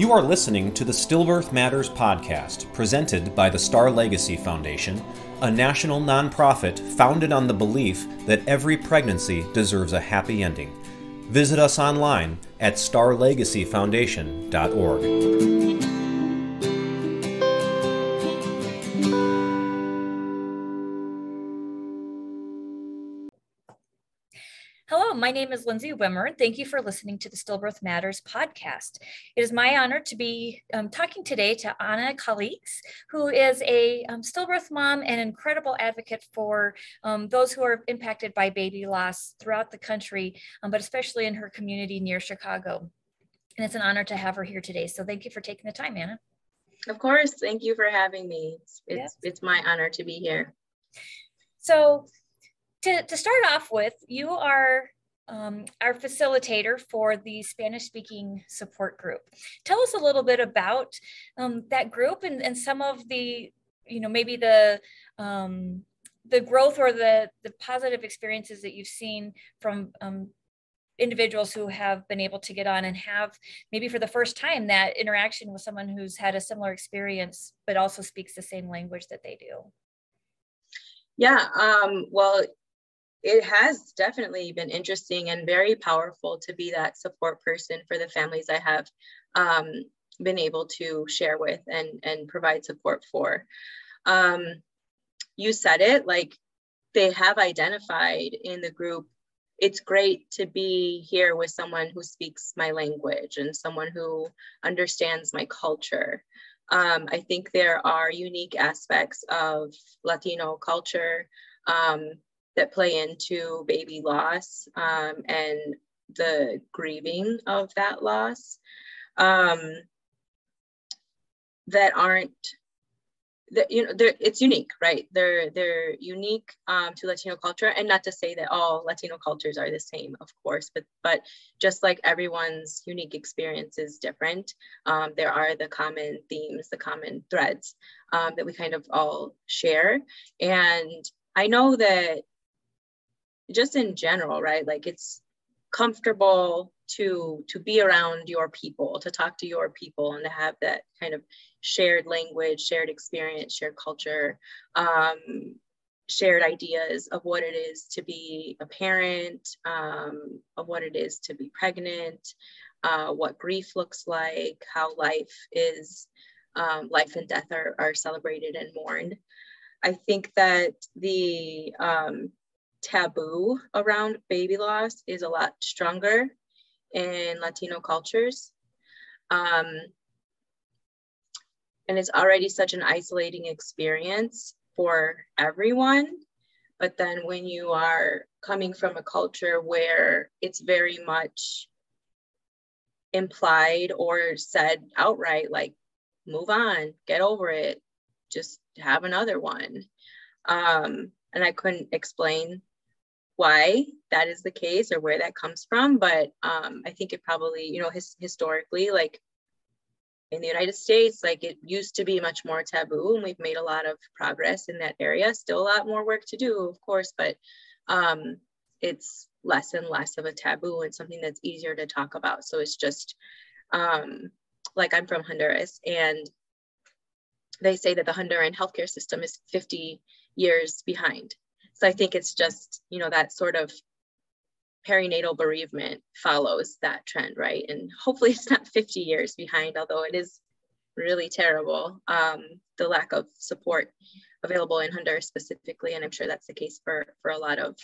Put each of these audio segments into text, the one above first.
You are listening to the Stillbirth Matters podcast, presented by the Star Legacy Foundation, a national nonprofit founded on the belief that every pregnancy deserves a happy ending. Visit us online at starlegacyfoundation.org. my name is Lindsay Wimmer. And thank you for listening to the Stillbirth Matters podcast. It is my honor to be um, talking today to Anna Calix, who is a um, stillbirth mom and incredible advocate for um, those who are impacted by baby loss throughout the country, um, but especially in her community near Chicago. And it's an honor to have her here today. So thank you for taking the time, Anna. Of course. Thank you for having me. It's, it's, yes. it's my honor to be here. So to, to start off with, you are um, our facilitator for the Spanish speaking support group. Tell us a little bit about um, that group and, and some of the, you know, maybe the, um, the growth or the, the positive experiences that you've seen from um, individuals who have been able to get on and have maybe for the first time that interaction with someone who's had a similar experience but also speaks the same language that they do yeah um, well it has definitely been interesting and very powerful to be that support person for the families I have um, been able to share with and, and provide support for. Um, you said it, like they have identified in the group, it's great to be here with someone who speaks my language and someone who understands my culture. Um, I think there are unique aspects of Latino culture um, that play into baby loss um, and the grieving of that loss um, that aren't that you know it's unique right? They're they're unique um, to latino culture and not to say that all latino cultures are the same of course but but just like everyone's unique experience is different um, there are the common themes the common threads um, that we kind of all share. And i know that just in general, right? Like it's comfortable to to be around your people, to talk to your people, and to have that kind of shared language, shared experience, shared culture, um, shared ideas of what it is to be a parent, um, of what it is to be pregnant, uh, what grief looks like, how life is, um, life and death are, are celebrated and mourned. I think that the um, taboo around baby loss is a lot stronger in Latino cultures. Um, and it's already such an isolating experience for everyone. But then when you are coming from a culture where it's very much implied or said outright, like, move on, get over it, just have another one. Um, and I couldn't explain why that is the case or where that comes from but um, i think it probably you know his, historically like in the united states like it used to be much more taboo and we've made a lot of progress in that area. Still a lot more work to do of course but um, it's less and less of a taboo and something that's easier to talk about. So it's just um, like i'm from honduras and they say that the honduran healthcare system is 50 years behind so I think it's just, you know, that sort of perinatal bereavement follows that trend, right? And hopefully it's not 50 years behind, although it is really terrible, um, the lack of support available in Honduras specifically. And I'm sure that's the case for, for a lot of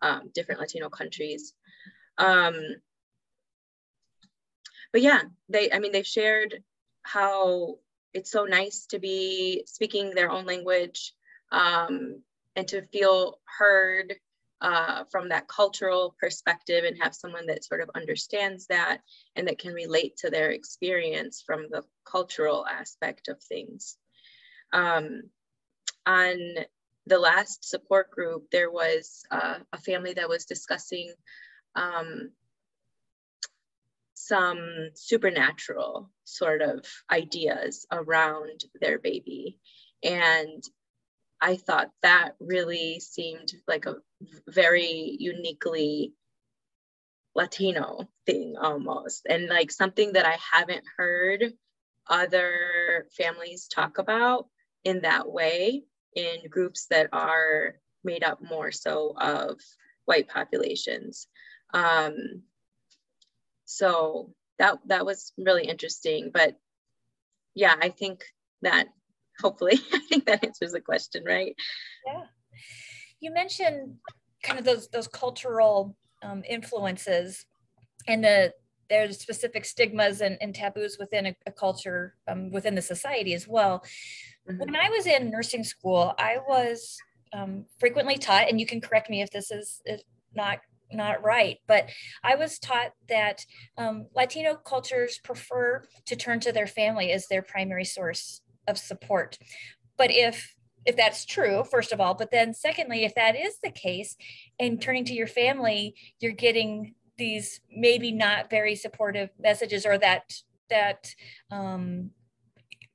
um, different Latino countries. Um, but yeah, they, I mean, they've shared how it's so nice to be speaking their own language, um, and to feel heard uh, from that cultural perspective and have someone that sort of understands that and that can relate to their experience from the cultural aspect of things. Um, on the last support group, there was uh, a family that was discussing um, some supernatural sort of ideas around their baby. And I thought that really seemed like a very uniquely Latino thing almost, and like something that I haven't heard other families talk about in that way in groups that are made up more so of white populations. Um, so that that was really interesting. But yeah, I think that hopefully I think that answers the question, right? Yeah. You mentioned kind of those those cultural um, influences and the there's specific stigmas and, and taboos within a, a culture um, within the society as well. Mm-hmm. When I was in nursing school, I was um, frequently taught, and you can correct me if this is, is not not right, but I was taught that um, Latino cultures prefer to turn to their family as their primary source of support. But if if that's true, first of all, but then secondly, if that is the case, and turning to your family, you're getting these maybe not very supportive messages or that that um,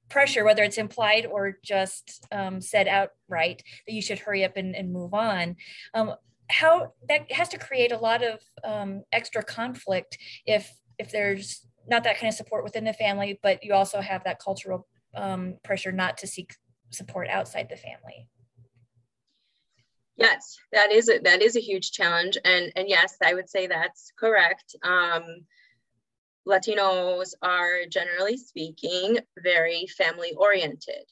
pressure, whether it's implied or just um, said outright, that you should hurry up and, and move on. Um, how that has to create a lot of um, extra conflict if if there's not that kind of support within the family, but you also have that cultural um, pressure not to seek support outside the family. Yes, that is a, that is a huge challenge, and and yes, I would say that's correct. Um, Latinos are generally speaking very family oriented,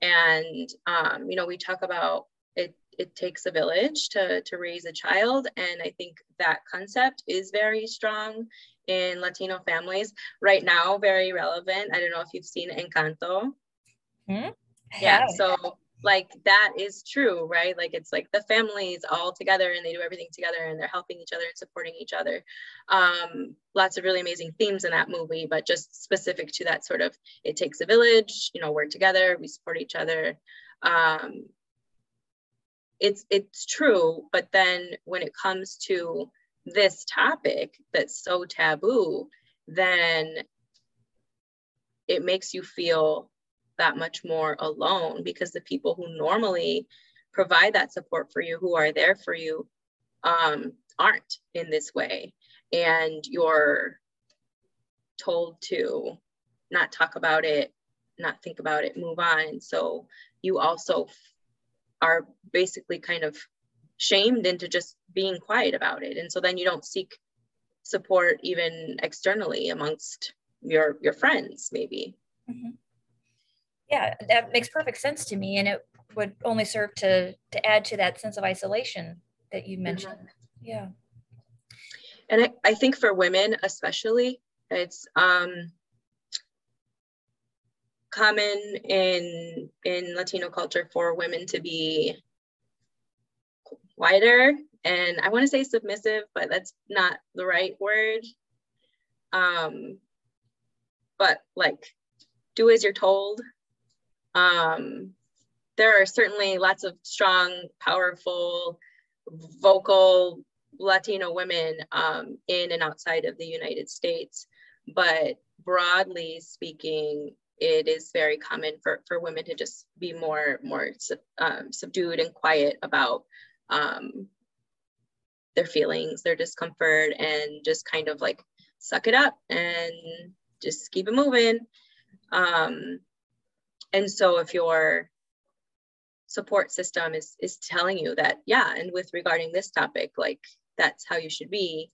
and um, you know we talk about it it takes a village to, to raise a child. And I think that concept is very strong in Latino families. Right now, very relevant. I don't know if you've seen Encanto. Hmm? Yeah. So like that is true, right? Like it's like the families all together and they do everything together and they're helping each other and supporting each other. Um, lots of really amazing themes in that movie, but just specific to that sort of it takes a village, you know, we're together, we support each other. Um, it's it's true but then when it comes to this topic that's so taboo then it makes you feel that much more alone because the people who normally provide that support for you who are there for you um, aren't in this way. And you're told to not talk about it not think about it move on. So you also are basically kind of shamed into just being quiet about it and so then you don't seek support even externally amongst your your friends maybe mm-hmm. yeah that makes perfect sense to me and it would only serve to to add to that sense of isolation that you mm-hmm. mentioned mm-hmm. yeah and I, I think for women especially it's um common in in Latino culture for women to be quieter and I want to say submissive, but that's not the right word. Um, but like do as you're told. Um, there are certainly lots of strong, powerful, vocal Latino women um, in and outside of the United States. But broadly speaking, it is very common for, for women to just be more more um, subdued and quiet about um, their feelings, their discomfort, and just kind of like suck it up and just keep it moving. Um, and so if your support system is is telling you that yeah, and with regarding this topic, like that's how you should be,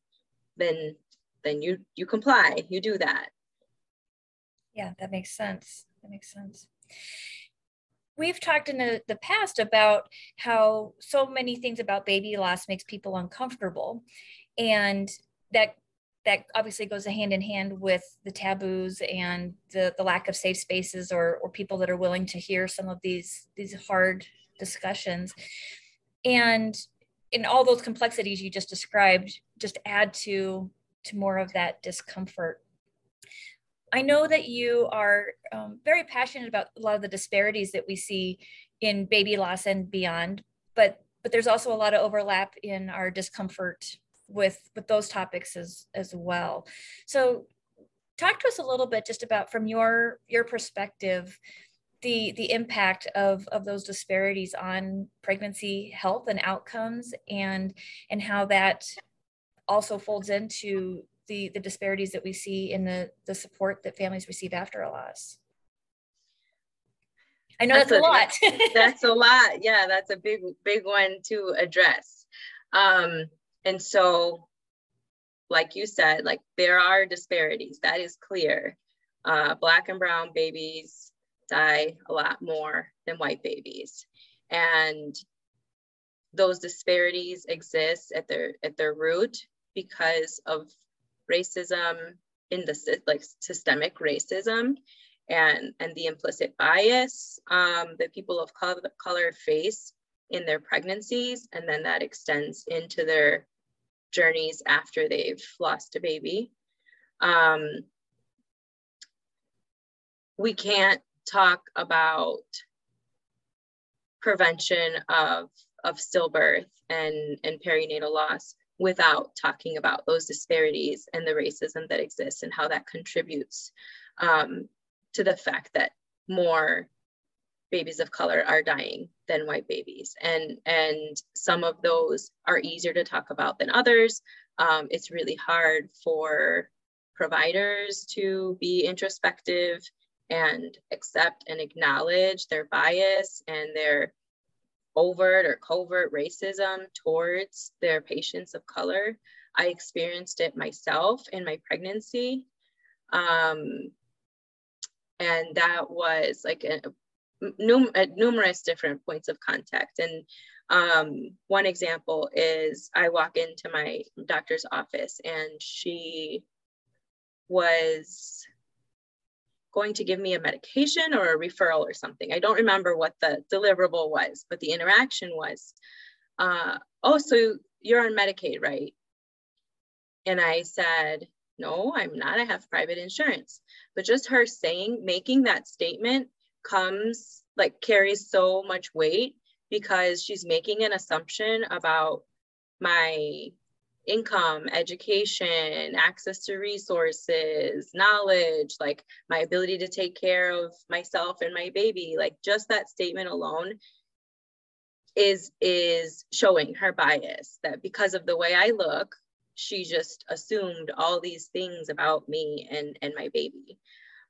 then then you you comply, you do that yeah, that makes sense. That makes sense. We've talked in the, the past about how so many things about baby loss makes people uncomfortable. And that that obviously goes hand in hand with the taboos and the, the lack of safe spaces or, or people that are willing to hear some of these these hard discussions and in all those complexities you just described just add to to more of that discomfort I know that you are um, very passionate about a lot of the disparities that we see in baby loss and beyond, but but there's also a lot of overlap in our discomfort with with those topics as as well. So talk to us a little bit just about from your your perspective the the impact of of those disparities on pregnancy health and outcomes and and how that also folds into the the disparities that we see in the the support that families receive after a loss. I know that's, that's a, a, lot. that's a lot. Yeah that's a big big one to address. Um and so like you said like there are disparities that is clear. Uh, black and brown babies die a lot more than white babies. And those disparities exist at their at their root because of racism in the like systemic racism and and the implicit bias um, that people of color, color face in their pregnancies and then that extends into their journeys after they've lost a baby. Um, we can't talk about prevention of of stillbirth and and perinatal loss without talking about those disparities and the racism that exists and how that contributes um, to the fact that more babies of color are dying than white babies. And and some of those are easier to talk about than others. Um, it's really hard for providers to be introspective and accept and acknowledge their bias and their overt or covert racism towards their patients of color. I experienced it myself in my pregnancy. Um, and that was like a, num- numerous different points of contact. And um, one example is I walk into my doctor's office and she was going to give me a medication or a referral or something. I don't remember what the deliverable was, but the interaction was, uh, oh, so you're on Medicaid, right? And I said, no, I'm not. I have private insurance. But just her saying, making that statement comes like carries so much weight because she's making an assumption about my income, education, access to resources, knowledge, like my ability to take care of myself and my baby, like just that statement alone is is showing her bias that because of the way I look, she just assumed all these things about me and and my baby.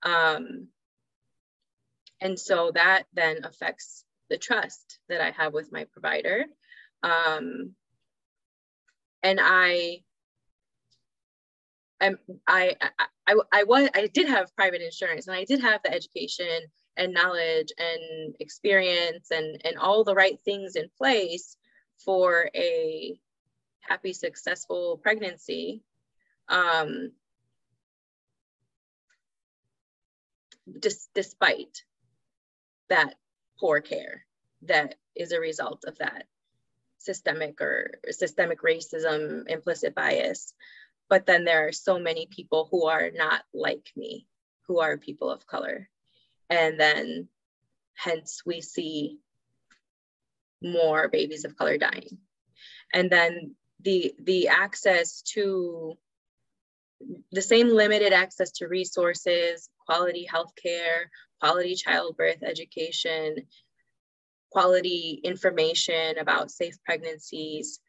Um and so that then affects the trust that I have with my provider. Um, and I, I, I, I, I was, I did have private insurance and I did have the education and knowledge and experience and, and all the right things in place for a happy, successful pregnancy. Um, despite that poor care that is a result of that systemic or systemic racism, implicit bias. But then there are so many people who are not like me, who are people of color. And then hence we see more babies of color dying. And then the the access to the same limited access to resources, quality healthcare, quality childbirth education, quality information about safe pregnancies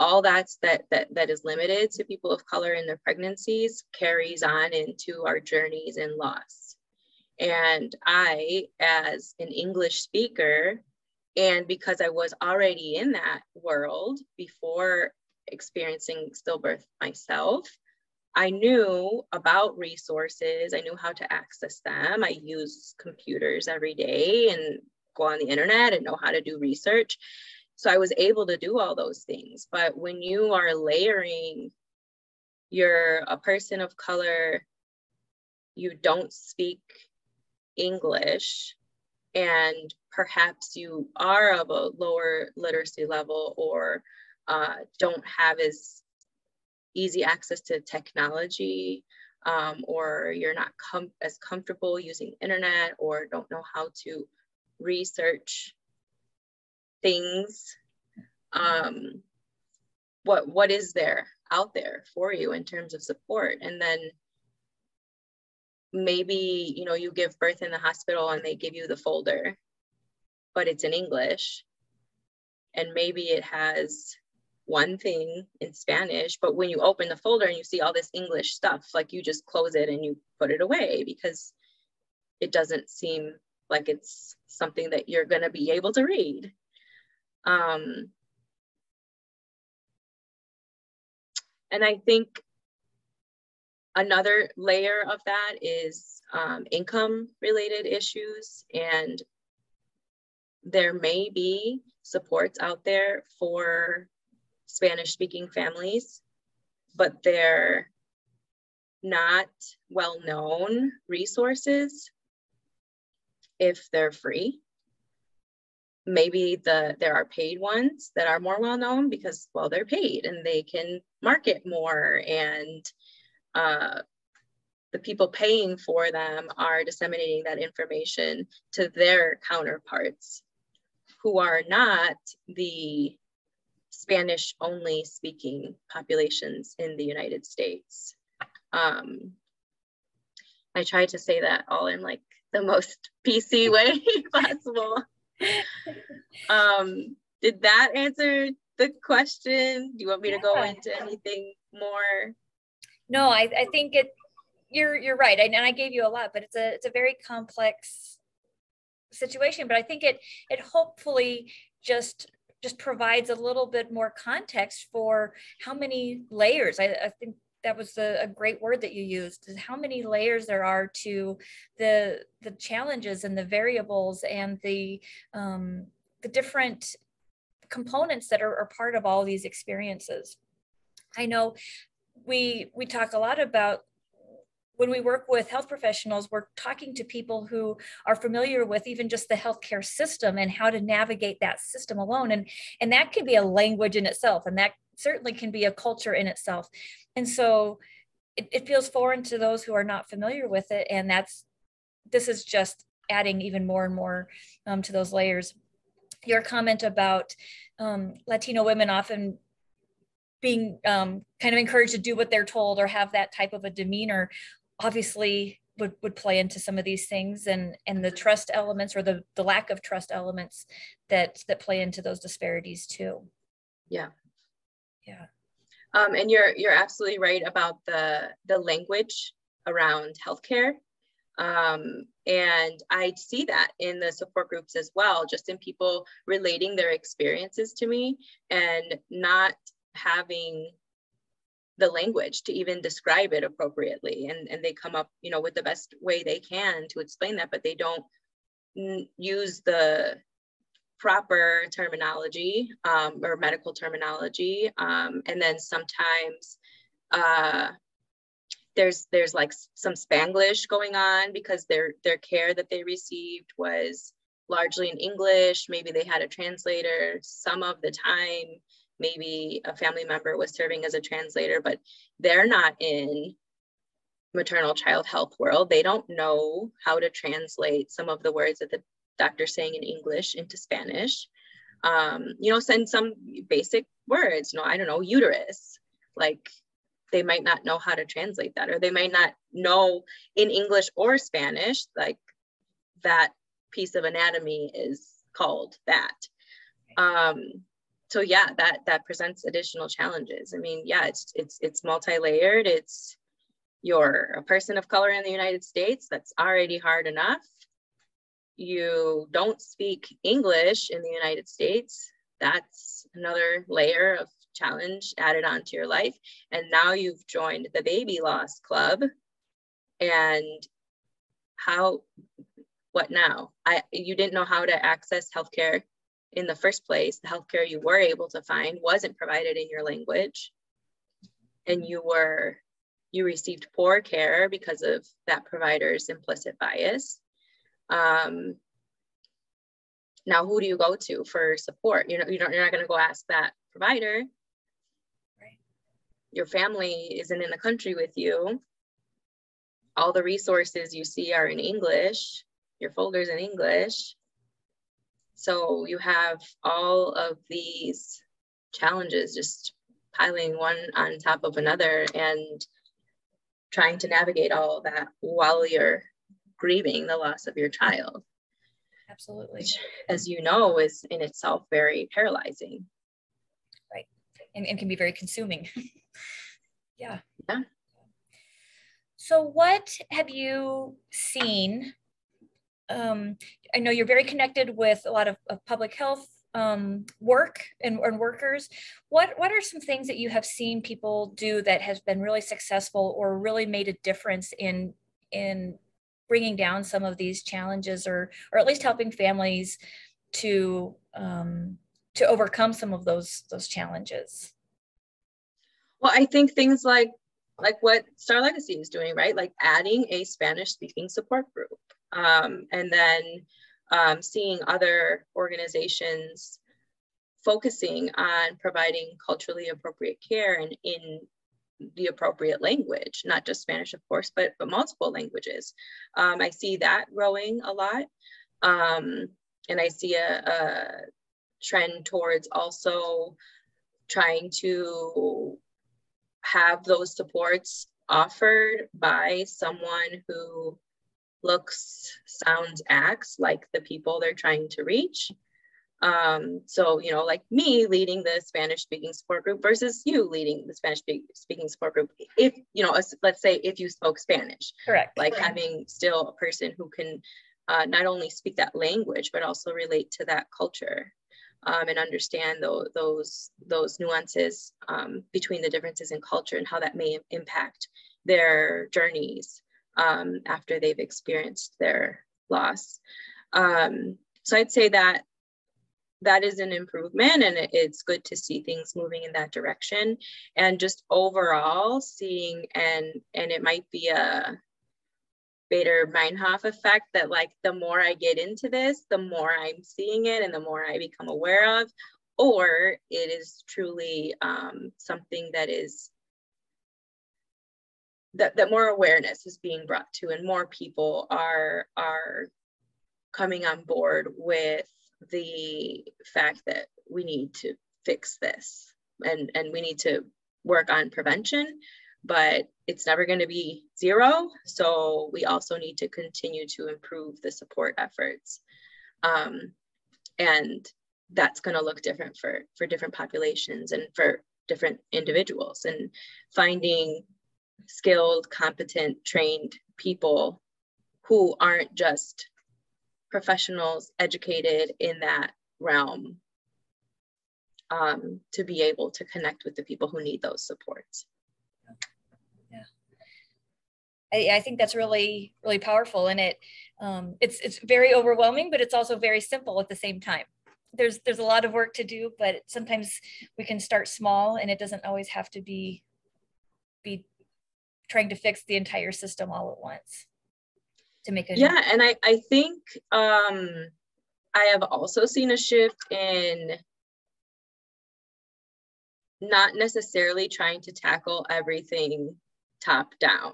all that's that that that is limited to people of color in their pregnancies carries on into our journeys in loss. And i as an english speaker and because i was already in that world before experiencing stillbirth myself i knew about resources. I knew how to access them. I use computers every day and go on the internet and know how to do research. So I was able to do all those things. But when you are layering, you're a person of color, you don't speak English, and perhaps you are of a lower literacy level or uh, don't have as easy access to technology um, or you're not com- as comfortable using internet or don't know how to research things um, what what is there out there for you in terms of support? And then maybe you know you give birth in the hospital and they give you the folder but it's in english. And maybe it has one thing in Spanish, but when you open the folder and you see all this English stuff, like you just close it and you put it away because it doesn't seem like it's something that you're going to be able to read. Um, and I think another layer of that is um, income related issues and there may be supports out there for Spanish speaking families, but they're not well known resources if they're free. Maybe the there are paid ones that are more well known because well they're paid and they can market more and uh, the people paying for them are disseminating that information to their counterparts who are not the Spanish only speaking populations in the United States. Um, I try to say that all in like the most PC way possible. Um, did that answer the question? Do you want me to go into anything more? No, I, I think it you're you're right. And I gave you a lot, but it's a it's a very complex situation. But I think it it hopefully just just provides a little bit more context for how many layers. I, I think that was a, a, great word that you used how many layers there are to the the challenges and the variables and the um, the different components that are, are part of all these experiences i know we we talk a lot about when we work with health professionals, we're talking to people who are familiar with even just the healthcare system and how to navigate that system alone. And, and that can be a language in itself, and that certainly can be a culture in itself. And so it, it feels foreign to those who are not familiar with it. And that's, this is just adding even more and more um, to those layers. Your comment about um, Latino women often being um, kind of encouraged to do what they're told or have that type of a demeanor obviously would, would play into some of these things and and the trust elements or the the lack of trust elements that that play into those disparities too yeah yeah. Um, and you're you're absolutely right about the the language around healthcare. Um, and i see that in the support groups as well just in people relating their experiences to me and not having the language to even describe it appropriately. And and they come up you know with the best way they can to explain that but they don't use the proper terminology um, or medical terminology um, and then sometimes uh, there's there's like some spanglish going on because their their care that they received was largely in english maybe they had a translator some of the time maybe a family member was serving as a translator, but they're not in maternal child health world. They don't know how to translate some of the words that the doctor's saying in English into Spanish. Um, you know, send some basic words, you know, I don't know, uterus. Like they might not know how to translate that, or they might not know in English or Spanish, like that piece of anatomy is called that. Um, so yeah that that presents additional challenges i mean yeah it's it's it's multi-layered it's you're a person of color in the united states that's already hard enough you don't speak english in the united states that's another layer of challenge added onto your life. And now you've joined the baby loss club. And how what now? I you didn't know how to access healthcare in the first place, the healthcare you were able to find wasn't provided in your language, and you were you received poor care because of that provider's implicit bias. Um, now, who do you go to for support? You know, you don't, you're not going to go ask that provider. Right. Your family isn't in the country with you. All the resources you see are in English. Your folder's in English. So you have all of these challenges just piling one on top of another and trying to navigate all of that while you're grieving the loss of your child. Absolutely. Which, as you know, is in itself very paralyzing. Right. and, and can be very consuming. yeah. Yeah. So, what have you seen? Um, I know you're very connected with a lot of, of public health um, work and, and, workers. What what are some things that you have seen people do that has been really successful or really made a difference in in bringing down some of these challenges, or or at least helping families to um, to overcome some of those those challenges? Well, I think things like like what Star Legacy is doing, right? Like adding a Spanish speaking support group, um, and then um, seeing other organizations focusing on providing culturally appropriate care and in the appropriate language, not just Spanish, of course, but, but multiple languages. Um, I see that growing a lot. Um, and I see a, a trend towards also trying to have those supports offered by someone who looks, sounds, acts like the people they're trying to reach. Um, so, you know, like me leading the Spanish speaking support group versus you leading the Spanish speaking support group. If, you know, let's say if you spoke Spanish, correct. Like having still a person who can uh, not only speak that language, but also relate to that culture. Um, and understand those those those nuances um, between the differences in culture and how that may impact their journeys um, after they've experienced their loss. Um, so I'd say that that is an improvement and it's good to see things moving in that direction. And just overall seeing and and it might be a Baader Meinhof effect that like the more I get into this, the more I'm seeing it and the more I become aware of, or it is truly um, something that is that, that more awareness is being brought to and more people are are coming on board with the fact that we need to fix this and and we need to work on prevention but it's never going to be zero. So we also need to continue to improve the support efforts. Um, and that's going to look different for for different populations and for different individuals and finding skilled, competent, trained people who aren't just professionals educated in that realm um, to be able to connect with the people who need those supports. Yeah, I, I think that's really really powerful, and it um, it's it's very overwhelming, but it's also very simple at the same time. There's there's a lot of work to do, but sometimes we can start small, and it doesn't always have to be be trying to fix the entire system all at once to make it yeah and i i think um i have also seen a shift in not necessarily trying to tackle everything top down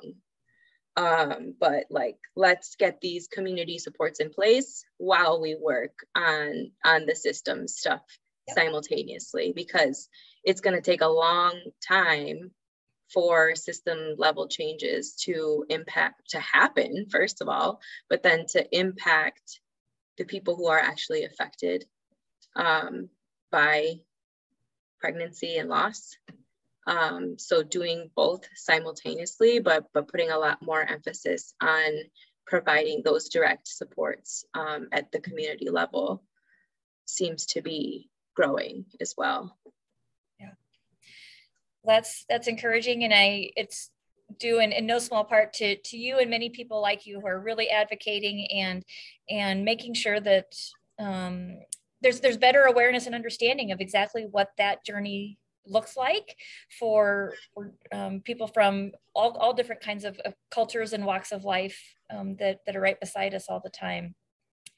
um, but like let's get these community supports in place while we work on on the system stuff yep. simultaneously because it's going to take a long time for system level changes to impact to happen first of all but then to impact the people who are actually affected um, by pregnancy and loss. Um, so doing both simultaneously but but putting a lot more emphasis on providing those direct supports um, at the community level seems to be growing as well that's that's encouraging. And i it's due in, in no small part to to you and many people like you who are really advocating and and making sure that um, there's there's better awareness and understanding of exactly what that journey looks like for, for um, people from all, all different kinds of, of, cultures and walks of life um, that, that are right beside us all the time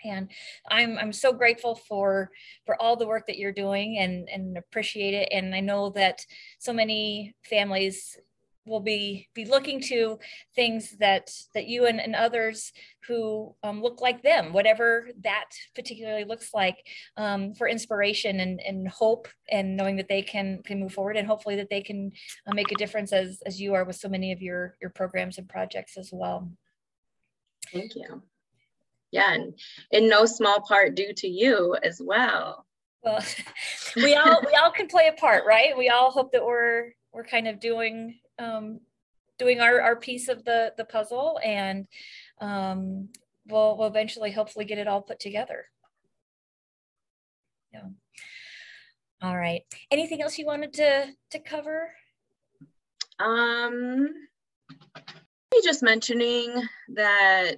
and I'm I'm so grateful for for all the work that you're doing and and appreciate it. And I know that so many families will be be looking to things that that you and, and others who um, look like them whatever that particularly looks like um, for inspiration and, and hope and knowing that they can can move forward and hopefully that they can uh, make a difference as as you are with so many of your your programs and projects as well thank you yeah, and in no small part due to you as well. Well, we all we all can play a part, right? We all hope that we're we're kind of doing um, doing our, our piece of the the puzzle, and um, we'll we'll eventually hopefully get it all put together. Yeah. All right. Anything else you wanted to to cover? Um, just mentioning that.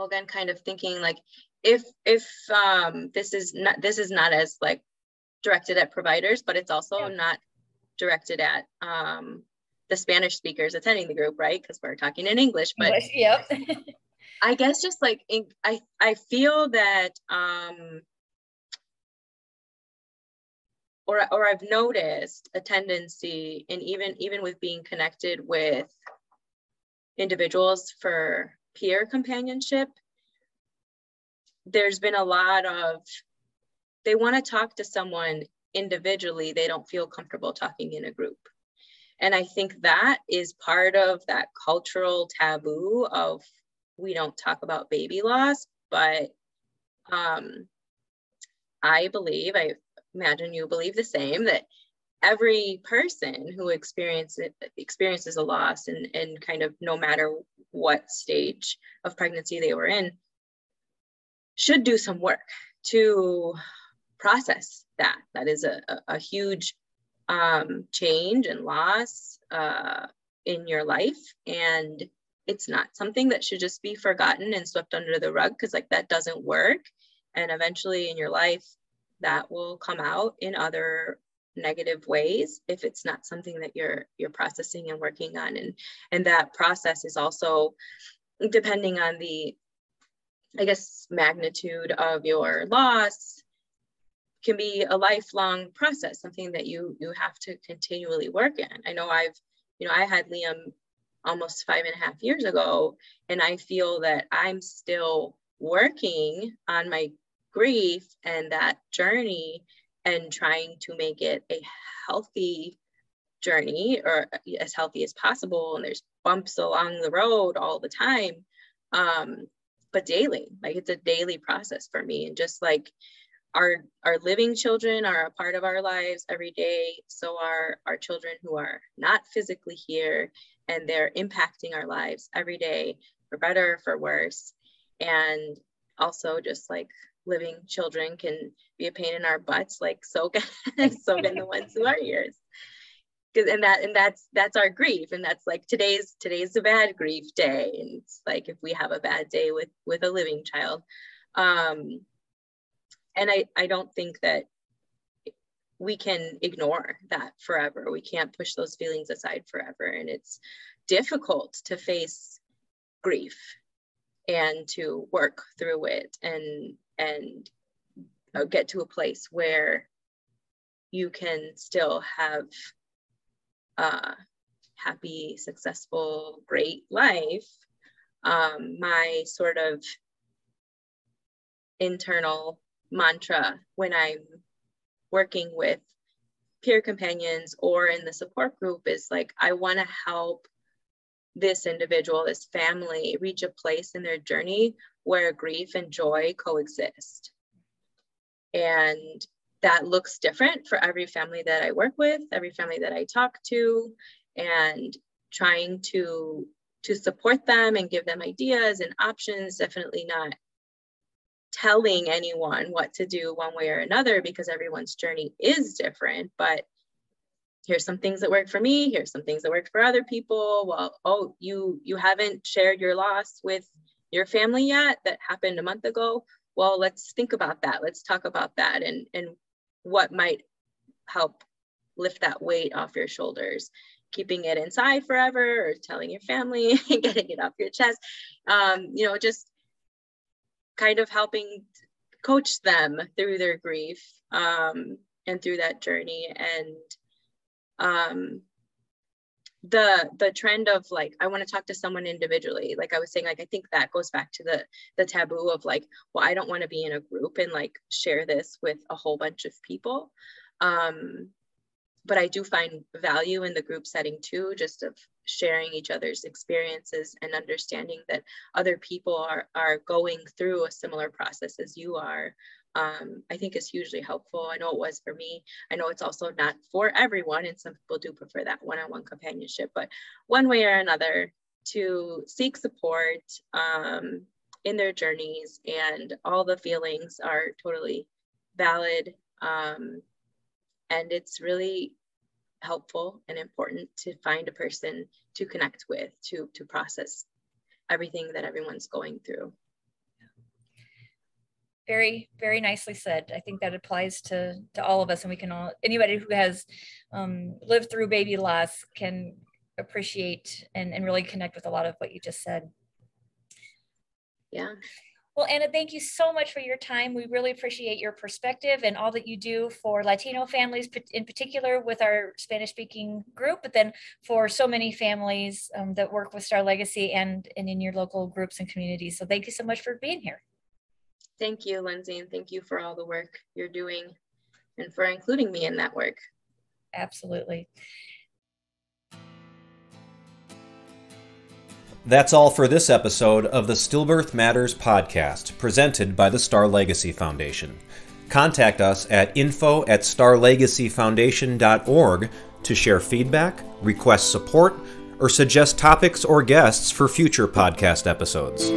Well, again, kind of thinking like if if um, this is not this is not as like directed at providers, but it's also yeah. not directed at um, the Spanish speakers attending the group, right? Because we're talking in English. But English, yep. I guess just like in, I I feel that um, or or I've noticed a tendency in even even with being connected with individuals for peer companionship there's been a lot of they want to talk to someone individually they don't feel comfortable talking in a group. And i think that is part of that cultural taboo of we don't talk about baby loss but um, i believe i imagine you believe the same that every person who experiences experiences a loss and, and kind of no matter what stage of pregnancy they were in should do some work to process that. That is a, a, a huge um, change and loss uh, in your life. And it's not something that should just be forgotten and swept under the rug because, like, that doesn't work. And eventually in your life, that will come out in other negative ways if it's not something that you're you're processing and working on and and that process is also depending on the I guess, magnitude of your loss can be a lifelong process, something that you you have to continually work in. I know I've, you know, I had Liam almost five and a half years ago, and I feel that I'm still working on my grief and that journey and trying to make it a healthy journey or as healthy as possible. And there's bumps along the road all the time. Um, but daily like it's a daily process for me and just like our our living children are a part of our lives every day so are our children who are not physically here and they're impacting our lives every day for better for worse and also just like living children can be a pain in our butts like so can so can the ones who are yours. Because and that and that's that's our grief and that's like today's today's a bad grief day and it's like if we have a bad day with with a living child. Um and i i don't think that we can ignore that forever. We can't push those feelings aside forever and it's difficult to face grief and to work through it and and uh, get to a place where you can still have uh, happy, successful, great life, um, my sort of internal mantra when I'm working with peer companions or in the support group is like, I want to help this individual, this family reach a place in their journey where grief and joy coexist. And that looks different for every family that I work with, every family that I talk to, and trying to to support them and give them ideas and options, definitely not telling anyone what to do one way or another because everyone's journey is different, but here's some things that work for me, here's some things that work for other people. Well, oh, you you haven't shared your loss with your family yet that happened a month ago? Well let's think about that. Let's talk about that and and what might help lift that weight off your shoulders. Keeping it inside forever or telling your family getting it off your chest. Um, you know just kind of helping coach them through their grief um, and through that journey. And um, the the trend of like i want to talk to someone individually like i was saying like i think that goes back to the the taboo of like well i don't want to be in a group and like share this with a whole bunch of people um but I do find value in the group setting too, just of sharing each other's experiences and understanding that other people are are going through a similar process as you are. Um, I think is hugely helpful. I know it was for me. I know it's also not for everyone, and some people do prefer that one-on-one companionship. But one way or another, to seek support um, in their journeys, and all the feelings are totally valid. Um, and it's really helpful and important to find a person to connect with to to process everything that everyone's going through very very nicely said i think that applies to to all of us and we can all anybody who has um, lived through baby loss can appreciate and, and really connect with a lot of what you just said yeah well, Anna, thank you so much for your time. We really appreciate your perspective and all that you do for Latino families, in particular with our Spanish speaking group, but then for so many families um, that work with Star Legacy and, and in your local groups and communities. So thank you so much for being here. Thank you, Lindsay, and thank you for all the work you're doing and for including me in that work. Absolutely. That's all for this episode of the Stillbirth Matters podcast, presented by the Star Legacy Foundation. Contact us at info at starlegacyfoundation.org to share feedback, request support, or suggest topics or guests for future podcast episodes.